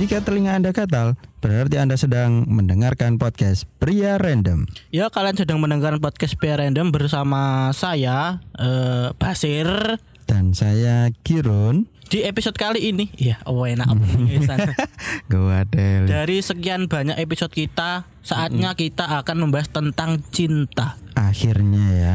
Jika telinga Anda gatal, berarti Anda sedang mendengarkan podcast Pria Random. Ya kalian sedang mendengarkan podcast Pia Random bersama saya eh, Basir Dan saya Kirun. di episode kali ini. Ya, oh enak. Gua Del. Dari sekian banyak episode kita, saatnya kita akan membahas tentang cinta. Akhirnya ya.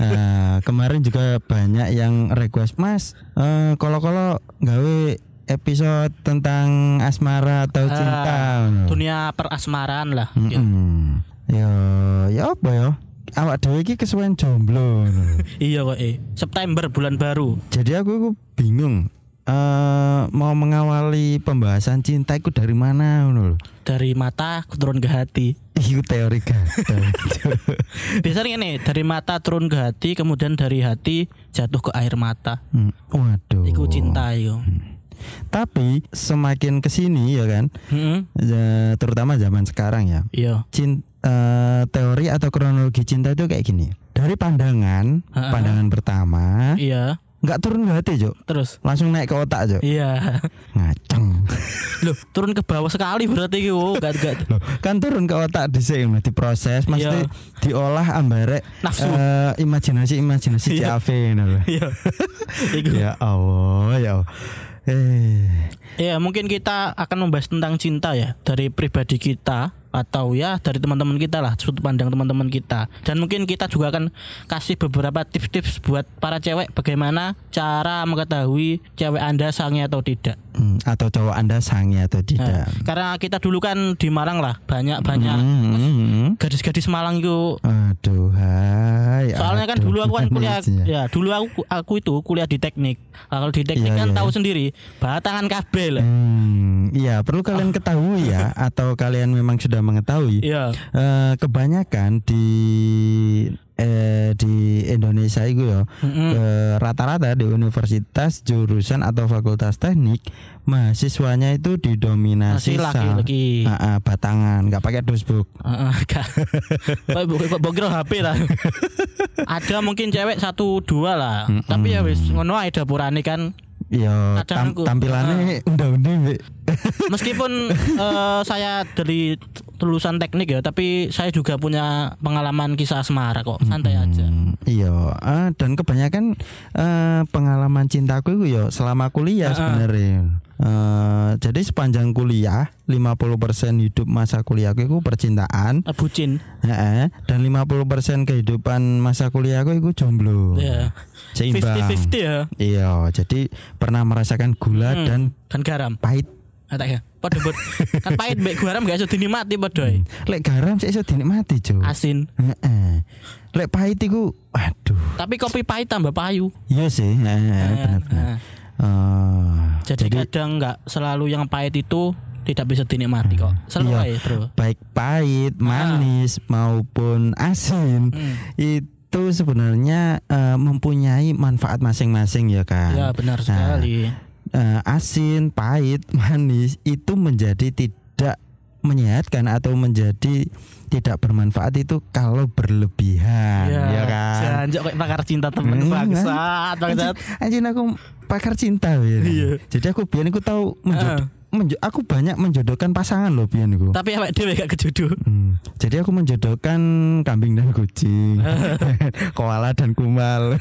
Nah, kemarin juga banyak yang request, Mas, eh, kalau-kalau gawe episode tentang asmara atau cinta. Ah, dunia perasmaran lah. Ya. Mm-mm. Ya, ya apa ya? Awak dhewe iki kesuwen jomblo. Iya kok eh. September bulan baru. Jadi aku, aku bingung eh mau mengawali pembahasan cinta itu dari mana ngono lho. Dari mata turun ke hati. Iku teori gatel. Biasanya ini dari mata turun ke hati, kemudian dari hati jatuh ke air mata. Hmm, Waduh. Iku cinta yo. Tapi semakin ke sini ya kan, Heeh. ya, terutama zaman sekarang ya, Iya. cin, eh, teori atau kronologi cinta itu kayak gini. Dari pandangan, Ha-ha. pandangan pertama, Iya. nggak turun ke hati, Cok. Terus. Langsung naik ke otak, Cok. Iya. Ngaceng. Loh, turun ke bawah sekali berarti iki. Oh, gak gak. Loh, kan turun ke otak dhisik nah, diproses, mesti Iya. diolah ambare Nafsu. eh, imajinasi-imajinasi Iya. CAV ngono lho. Iya. Iku. Ya Allah, ya Allah. Eh, Ya, mungkin kita akan membahas tentang cinta ya dari pribadi kita atau ya dari teman-teman kita lah, sudut pandang teman-teman kita. Dan mungkin kita juga akan kasih beberapa tips-tips buat para cewek bagaimana cara mengetahui cewek Anda sange atau tidak. hmm, atau cowok Anda sange atau Nah, tidak? karena kita dulu kan di Malang lah, banyak-banyak Hmm, hmm, hmm. gadis-gadis Malang itu Aduh, hai. Soalnya kan aduh, dulu aku kan kuliah manisnya. ya dulu aku aku itu kuliah di teknik. Nah, kalau di teknik Iya, kan iya, tahu iya. sendiri, batangan kabel. Hmm, iya perlu kalian ketahui ya atau kalian memang sudah mengetahui Iya. eh, kebanyakan di eh, di Indonesia itu ya Mm-mm. eh, rata-rata di universitas jurusan atau fakultas teknik mahasiswanya itu didominasi Masih laki-laki. Ah, ah, batangan nggak pakai dosbook ibu kok bokir HP lah. Ada mungkin cewek satu dua lah. Tapi ya wis ngono ae dapurane kan. ya tam- tampilannya unda-undi Mbak. Meskipun eh, saya dari lulusan teknik ya, tapi saya juga punya pengalaman kisah asmara kok. Santai aja. Hmm, iya ah, dan kebanyakan eh, pengalaman cintaku itu ya selama kuliah Ah, ah. sebenarnya Eh, jadi sepanjang kuliah 50% hidup masa kuliahku itu percintaan Eh, Bucin. heeh, dan 50% kehidupan masa kuliahku itu jomblo Ya. seimbang 50-50 ya. iya jadi pernah merasakan gula Hmm. dan Dan garam. pahit Ah, tak ya. Padha bot. Kan pahit mbek garam gak iso dinikmati padha. ae. lek garam sih iso dinikmati jo Asin. Heeh. lek pahit itu aduh Tapi kopi pahit tambah payu. iya sih heeh, benar-benar Nah, Eh, jadi, kadang nggak selalu yang pahit itu tidak bisa dinikmati kok. Selalu Iya. aja, Bro. baik pahit, manis maupun asin Hmm. itu sebenarnya eh, mempunyai manfaat masing-masing ya kan. Ya benar sekali. Eh, asin, pahit, manis itu menjadi tidak menyehatkan atau menjadi tidak bermanfaat itu kalau berlebihan ya, kan. Janjok kayak pakar cinta temen Hmm, bangsat, bangsat. Anjing aku pakar cinta ya. Iya. Jadi aku biar aku tahu menjod- menjo- aku banyak menjodohkan pasangan loh biar aku. Tapi awake dhewe gak kejodoh. Hmm. Jadi aku menjodohkan kambing dan kucing, koala dan kumal.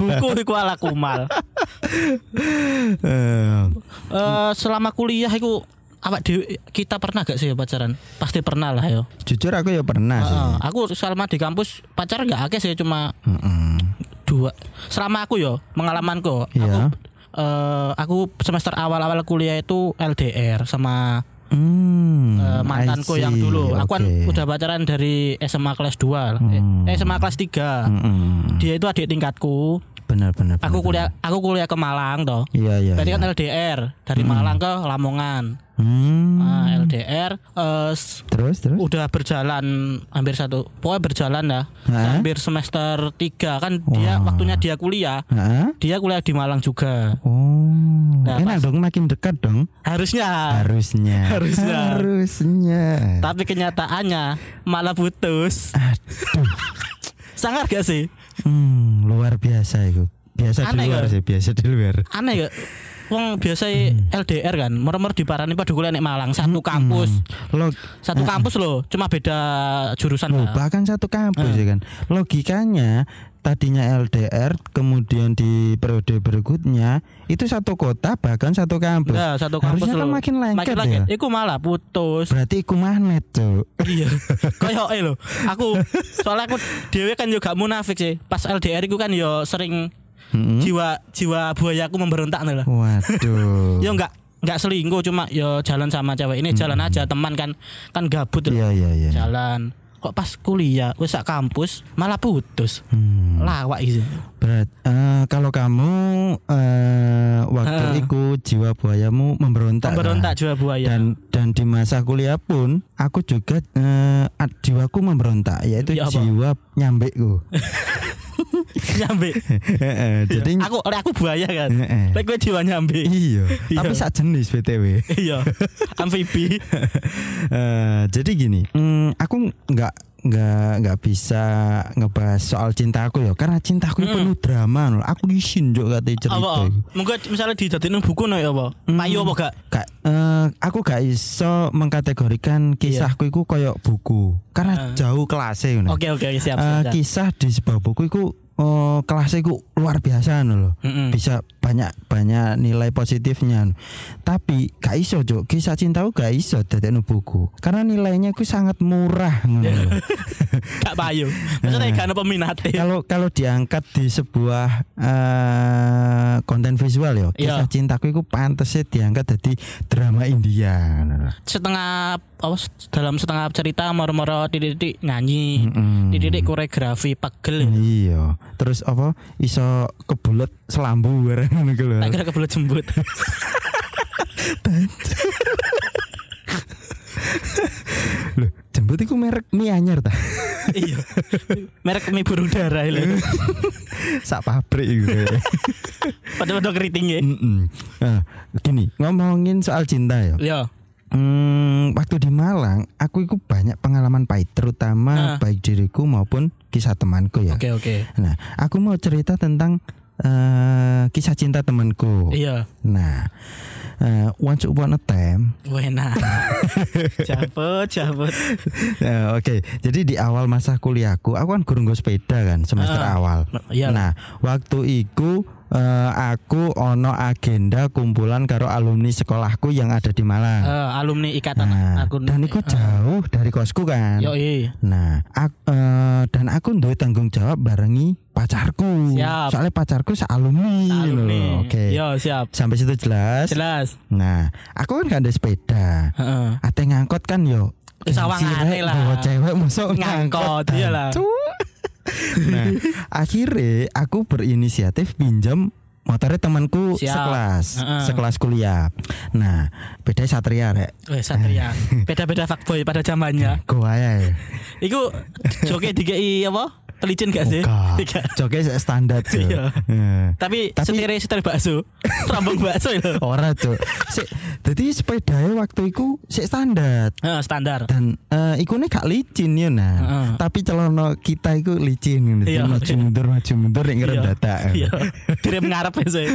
Buku iku ala kumal. Eh, Eh selama kuliah iku awak dhewe kita pernah gak sih pacaran? Pasti pernah lah yo. Jujur aku ya pernah sih. Heeh, aku selama di kampus pacaran gak akeh sih cuma Mm-mm. dua. Selama aku yo pengalamanku. Aku Eh, aku semester awal-awal kuliah itu LDR sama Hmm, eh, I mantanku yang dulu. Aku kan udah pacaran dari SMA kelas 2, Hmm. eh, SMA kelas 3. Mm-mm. Dia itu adik tingkatku. Benar benar. Aku benar, kuliah aku kuliah ke Malang toh. Iya iya. Berarti kan iya. LDR dari Malang ke Lamongan. Hmm. Nah, LDR eh, s- Terus terus. udah berjalan hampir satu pokoknya berjalan ya hampir semester 3 kan dia Wah. waktunya dia kuliah dia kuliah di Malang juga Oh, Nah, enak pas- dong makin dekat dong. harusnya Harusnya. Harusnya. Harusnya. tapi kenyataannya malah putus Aduh. sangat gak sih Hmm, luar biasa itu. Biasa di Aneh luar kan? sih, biasa di luar. aneh ya wong biasa LDR kan, merem diparani pada kuliah nek Malang satu kampus. Lo Satu kampus loh, cuma beda jurusan Loh, bahkan satu kampus ya kan. Logikanya tadinya LDR kemudian di periode berikutnya itu satu kota bahkan satu kampus. Enggak, satu kampus Harusnya kan loh. makin lengket Makin ya. lengket. Iku malah putus. Berarti iku magnet, Cuk. iya. Kayak eh lho. Aku soalnya aku dhewe kan juga munafik sih. Pas LDR iku kan yo sering Mm-mm. jiwa jiwa buaya aku memberontak nih lah. Waduh. Yo enggak enggak selingkuh cuma yo jalan sama cewek ini jalan aja teman kan kan gabut loh. Iya iya iya. Jalan. Kok pas kuliah wis sak kampus malah putus. Hmm. Lawak gitu. Berat. Eh, kalau kamu eh, waktu Ah. itu jiwa buayamu memberontak. lah. Memberontak jiwa buaya. Dan dan di masa kuliah pun aku juga eh, ad- jiwaku memberontak yaitu Ya jiwa nyambekku. nyambe. Jadi aku oleh aku buaya kan. Lek kowe jiwa nyambe. Iya, Iya. tapi sak jenis BTW. Iya. Amfibi. Eh, jadi gini, mm, aku nggak nggak nggak bisa ngebahas soal cintaku ya, karena cintaku itu Mm. penuh drama loh. Aku isin juga katanya cerita. Apa? Mungkin misalnya dijadiin buku no ya apa? Hmm. Payu apa gak? Gak, eh, aku gak iso mengkategorikan kisahku itu kayak buku, karena Ah. jauh kelasnya. Oke oke siap Eh, siap. siap. kisah di sebuah buku itu oh, kelasnya itu luar biasa loh. Mm-mm. bisa banyak banyak nilai positifnya tapi gak iso Cuk. kisah cintaku gak iso dadekno buku karena nilainya ku sangat murah lho. Gak payu. Maksudnya ada peminatnya. kalau kalau diangkat di sebuah eh, konten visual ya kisah Iya. cintaku itu pantasnya diangkat jadi drama India. Setengah apa dalam setengah cerita moro-moro titik-titik nyanyi. Mm-mm. Titik-titik koreografi pegel. iya terus apa iso kebulet selambu bareng lho. Tak kira kebelet jembut. Loh, jembut iku merek mie anyar ta Iya. Merek mie burung darah itu. sak pabrik iku. Pada-pada keriting ya. Mm-mm. Nah, gini ngomongin soal cinta ya. Ya. Hmm, waktu di Malang, aku itu banyak pengalaman pahit, Nah. terutama baik diriku maupun kisah temanku ya. Oke oke. Nah, aku mau cerita tentang eh, kisah cinta temanku. Iya. Nah, eh, once upon a time, Wena. Cabut, cabut. eh, oke. Jadi di awal masa kuliahku, aku kan gurung sepeda kan semester Ah. awal. Iya. Nah, waktu itu eh, aku ono agenda kumpulan karo alumni sekolahku yang ada di Malang. Eh, alumni ikatan Nah, aku dan itu jauh dari kosku kan. Yo iya. Nah, ak- eh, dan aku duwe tanggung jawab barengi pacarku. Siap. Soalnya pacarku sealumni. Alumni. loh. Oke. Yo siap. Sampai situ jelas. Jelas. Nah, aku kan gak ada sepeda. Heeh. Ate ngangkot kan yo. Rek, lah. bawa cewek musuk Ngangkot, iya lah. Nah, akhirnya aku berinisiatif pinjam motornya temanku Siap. sekelas, Heeh. sekelas kuliah. Nah, beda Satria rek. Weh Satria. Beda-beda fuckboy pada zamannya. Gua ya. Iku joke DGI apa? Pelicin gak sih? Tiga. Joke standar cuy. Iya. Eh. Tapi, Tapi- setir setir bakso. Rambung bakso itu. Ora tuh. Sik, jadi sepedanya waktu itu sik standar Heeh, standar. dan eh iku nih gak licin ya nah. Heeh. Tapi celana kita itu licin gitu. Iya, maju iya. mundur maju mundur ning ngerem Iya. data. Iya. Direm ngarep ya saya.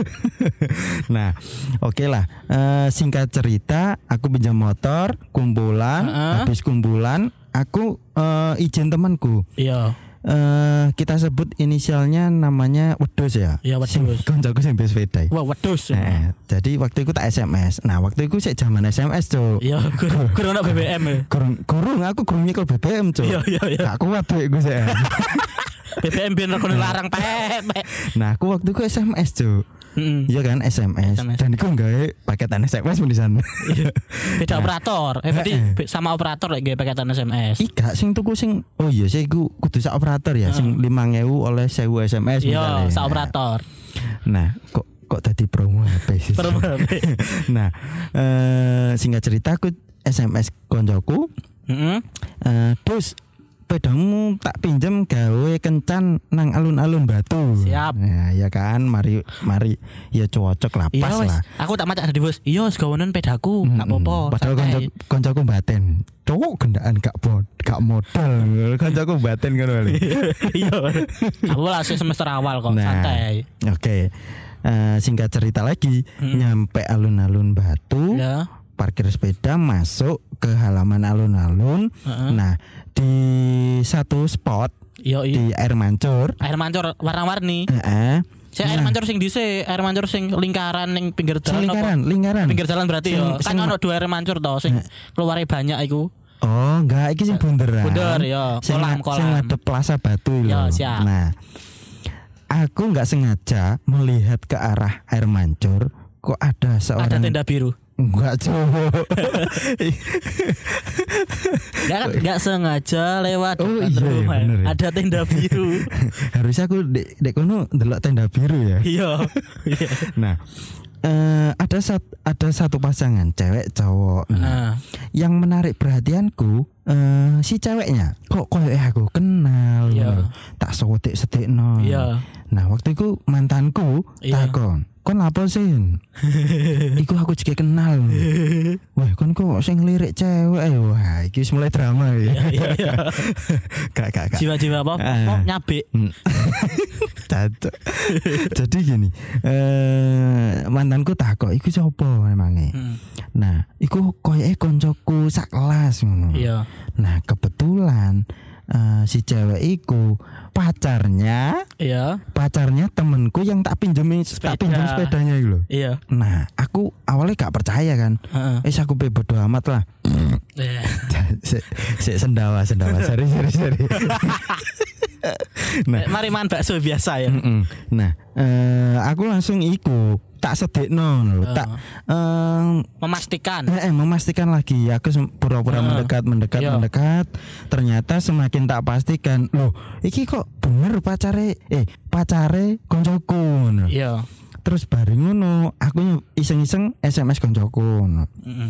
nah, oke lah. Eh, singkat cerita, aku pinjam motor, kumpulan, Heeh. habis kumpulan, aku eh, izin temanku. Iya. Eh kita sebut inisialnya namanya Wedus ya. Iya, Wedus. Koncoku sing sepeda. Wah, wedus. Nah, jadi waktu itu tak SMS. Nah, waktu itu sik zaman SMS, Cuk. Iya, kurang kurang BBM. Kurung, kurung aku kurung nyekel BBM, Cuk. Iya, iya, iya. Gak kuat duit gue sih. BBM biar rekone larang pep. nah, aku waktu itu SMS. Heeh. Iya kan SMS. SMS. Dan aku gawe paketan SMS di sana. Iya. Beda Nah. operator. Eh berarti sama operator lek gawe paketan SMS. Ika sing tuku sing oh iya sih iku kudu sak operator ya sing 5000 oleh 1000 SMS Iya, misalnya. sa operator. Nah, kok kok tadi promo HP sih. Per nah, eh singkat cerita aku SMS koncoku Heeh. Eh, terus pedamu tak pinjem gawe kencan nang alun-alun batu. Siap. Ya, ya kan, mari mari ya cocok lah, Iya pas wes. lah. Aku tak macak dari bos. Iya, segawanan pedaku, enggak Mm-mm. apa-apa. Padahal konco koncoku baten. Cowok gendaan gak bod, gak modal. Koncoku baten kan wali. Iya. Aku lah semester awal kok, Nah. santai. Oke. eh, singkat cerita lagi nyampe alun-alun Batu Ya. parkir sepeda masuk ke halaman alun-alun Heeh. nah di satu spot Yo i. di air mancur Air mancur warna-warni. Heeh. Saya air mancur sing dhisik, air mancur sing lingkaran ning pinggir Sing jalan apa? lingkaran lingkaran Pinggir jalan berarti Sing- yo. Kan sing- ono dua air mancur to sing keluare banyak iku. oh enggak iki sing bunderan Bunder ya, sing, kolam sing ngadep Plaza Batu lho. Ya, siap. Nah, aku nggak sengaja melihat ke arah air mancur kok ada Ada seorang tenda biru. Enggak cowok. Enggak kan enggak sengaja lewat Oh, depan iya, iya, rumah. bener ya. Ada tenda biru. Harusnya aku dek dek kono delok tenda biru ya. Iya. Iya. Nah, eh, ada sat, ada satu pasangan cewek cowok. Nah, Nah, yang menarik perhatianku eh, si ceweknya kok koyo aku kenal. Ngono. Tak sewetik setikno. iya. Nah waktu itu mantanku Iya. takon Kon apa sih? Iku aku juga kenal. Wah, kon kok sing lirik cewek ya? Wah, iki mulai drama ya. Gak gak gak. Jiwa-jiwa apa? Ah. Apa nyabik. Hmm. Jadi gini, eh mantanku takok iku sapa emangnya. Hmm. Nah, iku koyoke koncoku sak kelas ngono. Iya. Nah, kebetulan eh, si cewek iku pacarnya Iya. pacarnya temenku yang tak pinjemin tak Sepeda. pinjem sepedanya itu loh. Iya. Nah, aku awalnya gak percaya kan. Heeh. Eh, aku bodo amat lah. Iya. Sik sik sendawa sendawa. Sorry sorry sorry. nah, Eh, Mari makan bakso biasa ya. mm-mm. nah, eh, aku langsung iku tak sedekno lho. Oh. Tak eh, Memastikan. Eh, eh, memastikan lagi aku sem- pura-pura Heeh. mendekat mendekat Iya. mendekat ternyata semakin tak pastikan loh iki kok bener pacare eh pacare koncoku ngono. Iya. terus bareng ngono aku iseng-iseng SMS koncoku ngono. Heeh.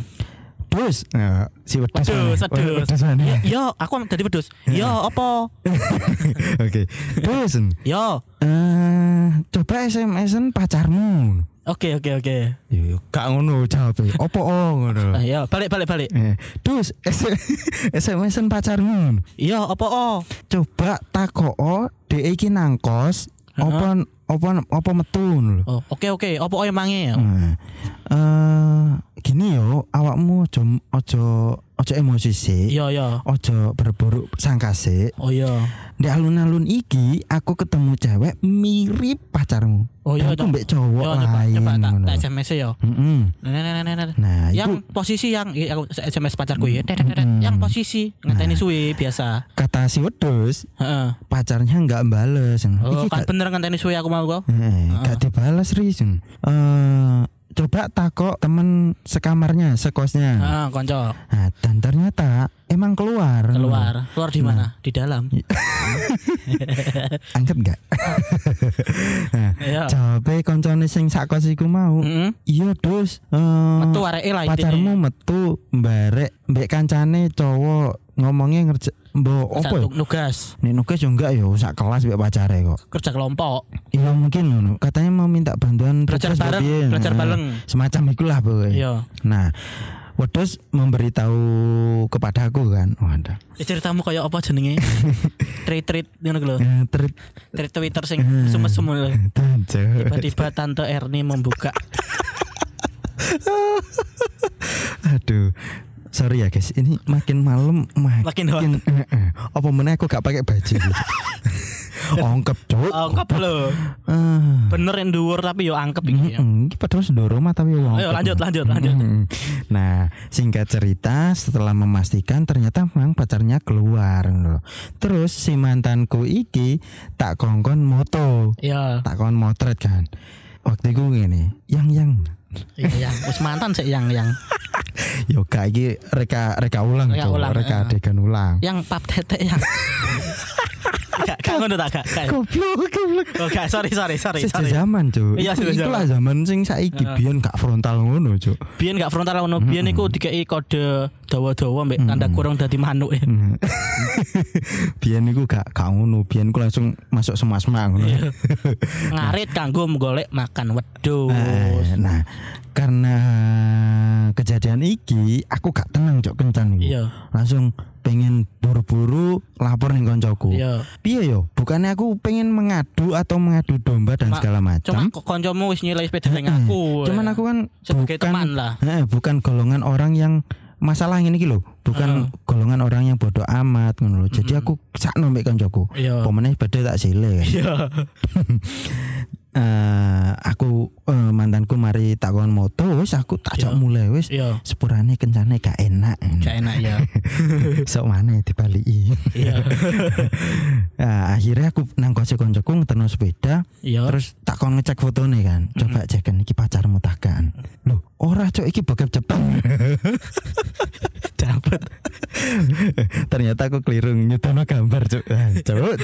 Terus nah, si. Wedus mana? Ya, yo, aku tadi pedus. Yo, apa? Oke. Terus Yo. eh coba SMS-an pacarmu. Oke, oke, oke. Yo gak ngono jawab. Opo oh ngono. Ah, Yo, balik, balik, balik. Eh, terus SMS-an pacarmu. Yo, apa oh? Coba takoo dhek iki nang kos apa apa apa metu ngono. Oh, oke, oke. Apa oh emangnya ya? Nah, eh gini yo, awakmu ojo ojo ojo emosi sih. Iya, iya. Ojo berburuk sangka sih. Oh iya. Di alun-alun iki aku ketemu cewek mirip pacarmu. Oh iya, aku coba. mbek cowok Yo, coba, lain coba tak, ngono. tak SMS ya. Mm-mm. Nah, nah, nah, nah, nah. Nah, yang itu posisi yang iya, aku SMS pacarku ya. Mm. Yang posisi ngeteni suwi biasa. kata si wedus Heeh. pacarnya nggak bales. Oh, Iki kan bener ngenteni suwi aku mau kok. eh, gak dibalas Rizun. Eh coba takok temen sekamarnya, sekosnya. Heeh, konco. Nah, dan ternyata emang keluar. Keluar. Keluar di mana? Di dalam. Angkat enggak? nah, Iya. jawabnya koncone sing sak kos iku mau. Heeh. Iya, Dus. Eh, Metu areke lah pacarmu metu mbarek mbek kancane cowok ngomongnya ngerja mbok opo ya? Nugas Nek nugas yo enggak yo sak kelas mbek pacare kok. kerja kelompok Iya mungkin ngono. Katanya mau minta bantuan belajar bareng bagian. belajar Nah, bareng Semacam itulah pokoknya. iya Nah, Wedus memberitahu kepadaku kan. Waduh. Ya, ceritamu kayak apa jenenge treat ngono lho Eh, Terit treat twitter sing Hmm. mesum-mesum lho. Tiba-tiba tante Erni membuka Aduh. Sorry ya guys, ini makin malam makin, Makin. Eh, eh. Apa meneh aku gak pakai baju gitu. Ongkep cuk. angkep lho Ah. bener yang dhuwur tapi yo angkep iki ya. Mm-mm, Iki padahal sendoro mah tapi wong. Ayo, lanjut, lanjut, lanjut. Nah, singkat cerita setelah memastikan ternyata memang pacarnya keluar. Terus si mantanku iki tak kongkon moto, iya tak kongkon motret kan. Waktu itu gini, yang yang iya yang wis mantan sih yang yang yo iki reka reka ulang Reka Cuk. ulang, reka adegan ulang. yang pap tete yang Gak ngono tak gak. Goblok, goblok. Oh, gak, sorry, sorry, sorry, Sejak zaman cuy Iya, sejak Itulah zaman sing saiki Heeh. biyen gak frontal ngono cuy Biyen gak frontal ngono, biyen iku dikei kode dawa-dawa mbek tanda kurung dadi manuk ya. Biyen iku gak gak ngono, biyen ku langsung masuk semas-semak ngono. Iya. Ngarit kanggo golek makan wedhus. Eh, Nah, karena kejadian iki aku gak tenang cok kencan iku. Iya. Langsung pengen buru-buru lapor ning koncoku. Iya. Piye yo? Bukannya aku pengen mengadu atau mengadu domba dan Cuma- segala macam. Cuma koncomu wis nilai sepeda Heeh. aku. Cuman ya. aku kan sebagai bukan teman lah. Heeh, bukan golongan orang yang masalah ini lho, bukan golongan orang yang bodoh amat ngono. Jadi aku sakno mbek koncoku. Iya. Pemene badhe tak sile kan. Iya. Eh, aku eh, mantanku mari takon moto wis aku tak Iya. mulai wis Iya. sepurane kencane gak enak. Gak enak ya. Sok mana dibaliki. Iya. Nah, akhirnya aku nang kose koncoku ngeterno sepeda Iya. terus tak kon ngecek fotone kan. Coba cek kan iki pacarmu tak kan. Loh, ora cok iki bokep Jepang. Dapat. Ternyata aku keliru nyutono gambar cok. Ah, Cok.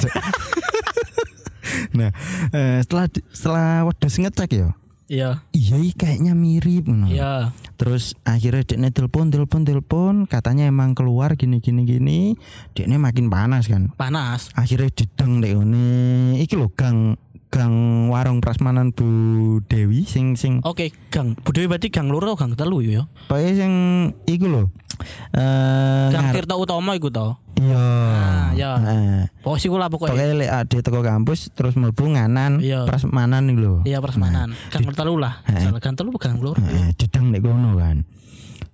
Nah, eh, setelah setelah wedhus ngecek ya. Iya. Iya kayaknya mirip ngono. Iya. Terus akhirnya dekne telepon telepon telepon katanya emang keluar gini gini gini. Dekne makin panas kan. Panas. Akhirnya dideng dek ngene. Iki lho gang gang warung prasmanan Bu Dewi sing sing Oke, Gang. Budaya berarti gang loro gang telu ya? Pokoknya sing iku lho. Eh Gang ngarep- Tirta Utama iku to. Iya. Ah, iya. Heeh. Pokoknya sih lah pokoknya. Pokoknya lek ade teko kampus terus mlebu nganan Iya. prasmanan iki lho. Iya persemanan. Gang telu lah. Heeh. Salah gang telu gang loro. Heeh, dideng nek kono kan.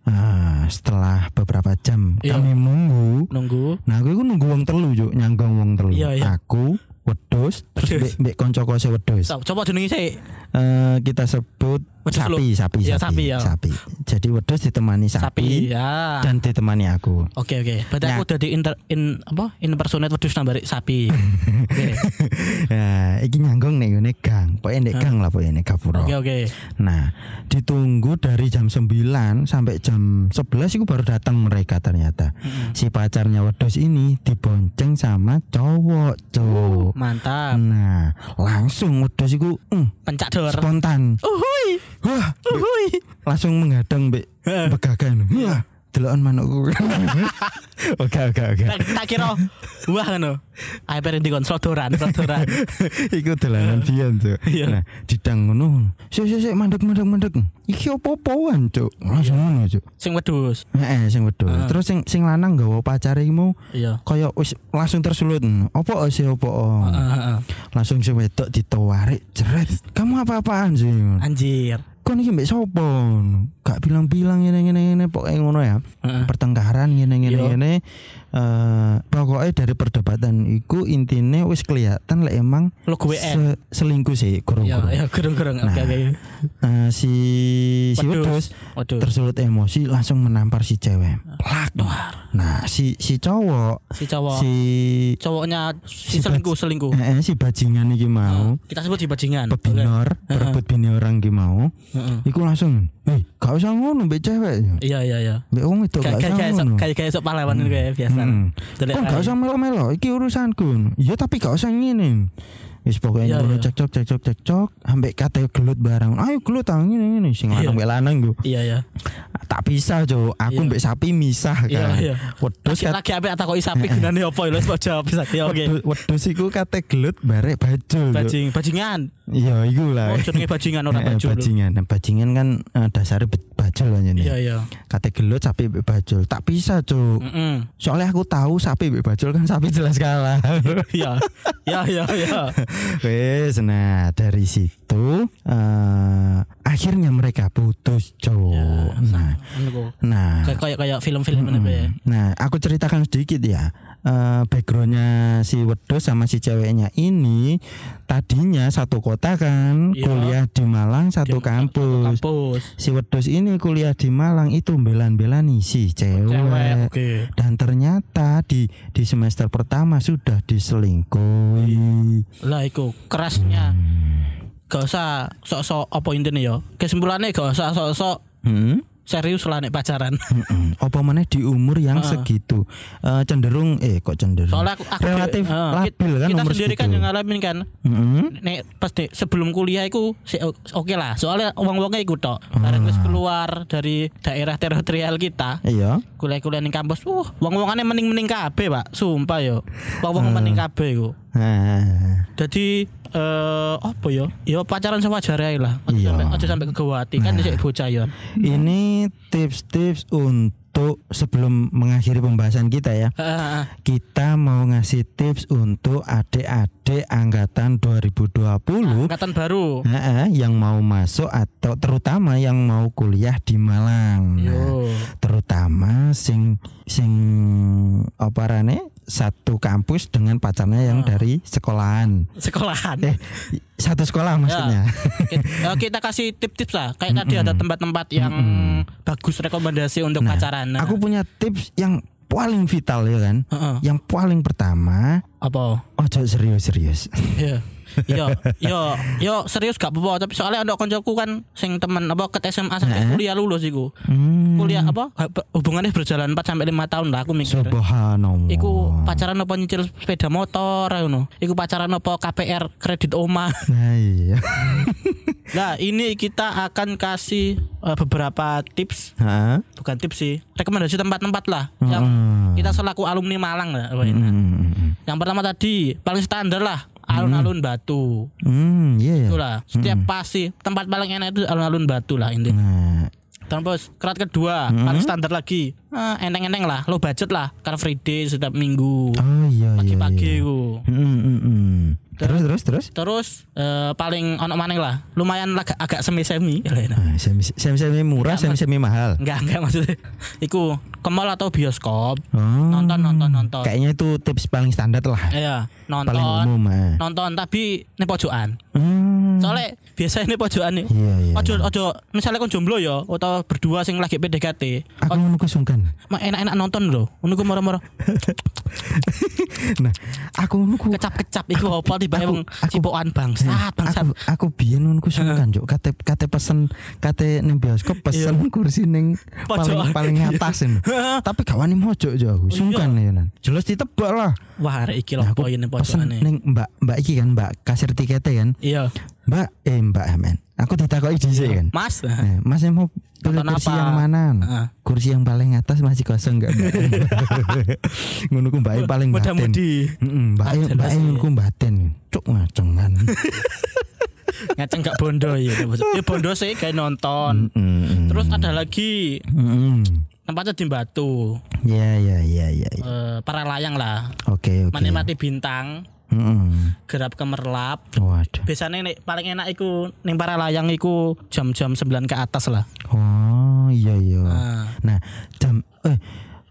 Ah, setelah beberapa jam Iya. kami nunggu. Nunggu. Nah, aku iku nunggu wong telu juk, nyanggong wong telu. Iya, iya. Aku, wedhus, terus mbek mbek kanca kose wedhus. So, coba jenenge sik. Eh, kita sebut Wedhus sapi, sapi, Iya, sapi, sapi, ya. sapi. Jadi wedhus ditemani Sapi. sapi, Ya. dan ditemani aku. Oke oke. Berarti Nah. aku udah di inter in apa? Impersonate wedhus nambah sapi. Oke. Nah, iki nyanggung nek ngene nek gang lah pokoke nek gapura. Oke oke. Nah, ditunggu dari jam 9 sampai jam 11 itu baru datang mereka ternyata. Si pacarnya wedhus ini dibonceng sama cowok, cowok. Mantap. Nah, langsung wedhus iku mm, Pencak dor. spontan. Uhui. Wah, Uhui. langsung menghadang mbek Heeh. begagan. Wah, delokan manukku. Oke, oke, oke. Tak, tak kira wah ngono. Ae peren dikon sodoran, sodoran. Iku dolanan biyen, Cuk. Iya. Nah, didang ngono. Sik sik sik mandek mandek mandek. Iki opo-opoan, Cuk. Langsung ngono, Cuk. Sing wedhus. Heeh, sing wedhus. Terus sing sing lanang nggawa pacare iki mau Iya. kaya wis langsung tersulut. Opo sih opo? Langsung sing wedok ditawarik jeret. Kamu apa-apaan sih? Anjir. Kok niki mbek sapa? Gak bilang-bilang ngene ngene ngene pokoke ngono ya. Heeh. Pertengkaran ngene ngene ngene. Eh pokoknya dari perdebatan iku intine wis kelihatan lek emang Lo gue se- selingkuh sih Iya, kurung-kurung. iya, gerung-gerung. Oke, Nah, oke. Eh, si si Waduh. tersulut emosi langsung menampar si cewek. Plak. Nah, si si cowok Si cowok. si Cowoknya si si selingkuh, selingkuh. eh, eh, si bajingan iki mau Kita sebut si bajingan. pebinor, perebut bini orang iki mau. Heeh. Iku langsung, "Eh, gak usah ngono mbek cewek." Iya, iya, iya. Mbek wong itu gak usah ngono. kayak kayak sok pahlawan itu kayak biasa. Hmm. Kok gak usah melo-melo, iki urusanku. Iya tapi gak usah ngene. Wis Iya, pokoknya ngono iya. cekcok cekcok cekcok ambek kate gelut barang. Ayo gelut ah ngene ngene sing lanang Iya. mbek lanang. Iya, iya. Bisa, Jo. Aku Iya. mbek sapi misah Iya, kan. iya. Wedhus Lagi kat lagi apik tak kok isapi gunane opo ya wis jawab bisa. Ya oke. wedhus- wedhus iku kate gelut barek bajul. Jo. Bajing, bajingan. Iya, iku lah. Oh, jenenge bajingan ora Eh, baju. lho. bajingan. Nah, bajingan kan eh, dasarnya be- bajul aja nih. Iya, iya. Kate gelut sapi mbek bajul. Tak bisa. Heeh. Soalnya aku tahu sapi mbek bajul kan sapi jelas kalah. Iya. Ya, ya, ya. Wes, nah dari situ eh akhirnya mereka putus, cowok. nah, Ngono nah, Kayak kayak film-film mm, ya. nah, aku ceritakan sedikit ya. Eh backgroundnya si wedus sama si ceweknya ini tadinya satu kota kan, Iya. kuliah di Malang satu Di- kampus. Kampus. Si wedus ini kuliah di Malang itu belan-belani si cewek. Cewek. Oke. Dan ternyata di di semester pertama sudah diselingkuhi. Lah iku kerasnya. Gak usah sok-sok apa intine ya. Kesimpulannya gak usah sok-sok Hmm? Serius lah nek pacaran. Apa mana di umur yang Heeh. segitu Eh, cenderung eh kok cenderung Soalnya aku, aku relatif eh, labil kan kita umur sendiri kan segitu. yang ngalamin kan. Mm-mm. Nek pas di, sebelum kuliah iku si- oke lah. Soalnya uang-uangnya iku tok. Bareng wis keluar dari daerah teritorial kita. iya kuliah-kuliah ning kampus, uh, wong-wongane mending-mending kabeh, Pak. Sumpah yo. Wong-wong mending kabeh iku. Nah, Jadi eh apa ya? Ya pacaran sewajare ae lah. Aja Iya. sampai aja sampai kegawati kan dhisik bocah ya. Ini tips-tips untuk sebelum mengakhiri pembahasan kita ya. Kita mau ngasih tips untuk adik-adik angkatan 2020 Angkatan baru. Heeh, yang mau masuk atau terutama yang mau kuliah di Malang. Nah, terutama sing sing apa rane satu kampus dengan pacarnya yang dari sekolahan. Sekolahan. Eh, satu sekolah maksudnya. Kita, eh, kita kasih tip-tips lah. Kayak tadi ada tempat-tempat yang bagus rekomendasi untuk pacaran. Nah, Aku punya tips yang paling vital ya kan. Heeh. Yang paling pertama, apa? ojo serius-serius. Iya. Yo, yo, yo serius gak apa-apa tapi soalnya ada koncoku kan sing temen apa ke SMA sampai kuliah lulus iku. Hmm, Kuliah apa hubungannya berjalan 4 sampai 5 tahun lah aku mikir. subhanallah. Iku pacaran apa nyicil sepeda motor ngono. Iku pacaran apa KPR kredit omah. Nah, iya. Nah, ini kita akan kasih eh, beberapa tips, Hah? bukan tips sih, rekomendasi tempat-tempat lah yang Hmm. kita selaku alumni Malang lah. apa ini. Hmm, Yang pertama tadi paling standar lah, alun-alun Batu. hmm, iya ya. Itulah, setiap pasti tempat paling enak itu alun-alun Batu lah intinya. Nah, Terus kerat kedua, paling standar lagi. Ah, enteng-enteng lah, low budget lah, car free day setiap minggu. oh iya iya. Pagi-pagi iya. ku. Hmm, hmm, hmm. Terus terus terus. Terus eh, paling ono maneng lah, lumayan agak, agak semi-semi. Nah, semi semi semi murah, semi semi mahal. Enggak, enggak maksudnya. Iku ke mall atau bioskop, Oh. nonton nonton nonton. Kayaknya itu tips paling standar lah. Iya, nonton. Paling umum. ah. Nonton tapi ini pojokan. Hmm. Soalnya biasanya ini pojokan nih. Iya iya. Ojo ojo misalnya kon jomblo ya atau berdua sing lagi PDKT. Aku ku sungkan. Mah enak-enak nonton lho. Ngono ku moro-moro Nah, aku ku kecap-kecap iku apa tiba Aku- wong aku- cipokan bangsat, bangsat. aku aku biyen ku sungkan juk kate kate pesen kate ning bioskop pesen kursi ning paling paling atas ini. Tapi gak wani mojok jo aku sungkan ya nan. Jelas ditebak lah. Wah, arek iki lho Nah, aku poin pesen pojokane. ning Mbak Mbak iki kan Mbak kasir tiketnya kan. Iya. Mbak eh Mbak men. Aku ditakoki dhisik kan. Mas. Nah, Mas yang mau pilih kursi apa? yang mana? Heeh. Kursi yang paling atas masih kosong enggak? Ngono ku mbak paling batin. Heeh, mbak mbak sih. ngono ku batin. Cuk ngacengan. Ngaceng gak bondo ya. Ya bondo sih kayak nonton. Heeh. Terus ada lagi Heeh. tempatnya di Batu. Ya ya ya ya. para layang lah. Oke oke. Menikmati bintang, Heeh. gerap kemerlap. Waduh. Biasanya nih paling enak iku ning para layang iku jam-jam 9 ke atas lah. Oh iya iya. Nah, Nah, jam eh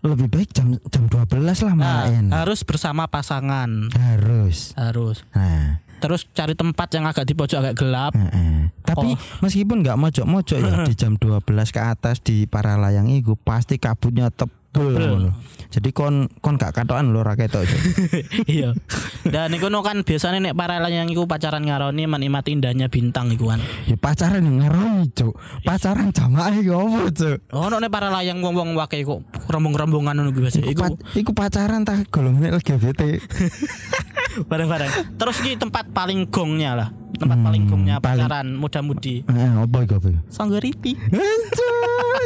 lebih baik jam jam 12 lah nah, main. harus bersama pasangan. Harus. Harus. Nah, Terus cari tempat yang agak di pojok agak gelap. Heeh. Tapi Oh. meskipun nggak mojok-mojok ya di jam 12 ke atas di para layang itu pasti kabutnya tebel. Tebel. Jadi kon kon gak katokan lho ra ketok iya. Dan iku kan biasanya nek para layang iku pacaran ngaroni menikmati indahnya bintang iku kan. Ya pacaran yang ngaroni cuk. Pacaran jamaah iku opo cuk? Oh, nek para layang wong-wong wake iku rombong-rombongan ngono biasa. Iku, Iku pa- iku pacaran tak golongan LGBT. bareng-bareng. Terus iki tempat paling gongnya lah. Tempat Hmm, paling gongnya paling- pacaran muda-mudi. Heeh, apa iku apa? Sangguriti.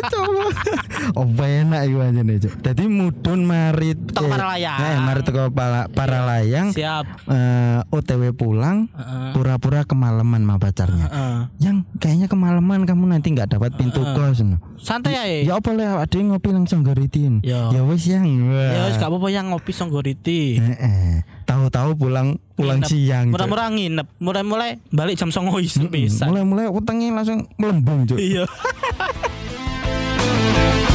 Cuk. Apa enak iku anjene cuk. Dadi mudun mari Teko para layang. Eh, mari teko para, para layang Siap. eh, OTW pulang pura-pura kemalaman sama pacarnya. Heeh. yang kayaknya kemalaman kamu nanti nggak dapat pintu kos no. Santai ae. ya apa lah ada yang ngopi langsung goritin Ya. ya wis yang Ya wis gak apa-apa yang ngopi Sangguriti. Heeh. tahu-tahu pulang pulang nginep. siang mulai mulai nginep. Mulai mulai balik jam songo isu bisa. Mulai mulai utangnya langsung melembung iya.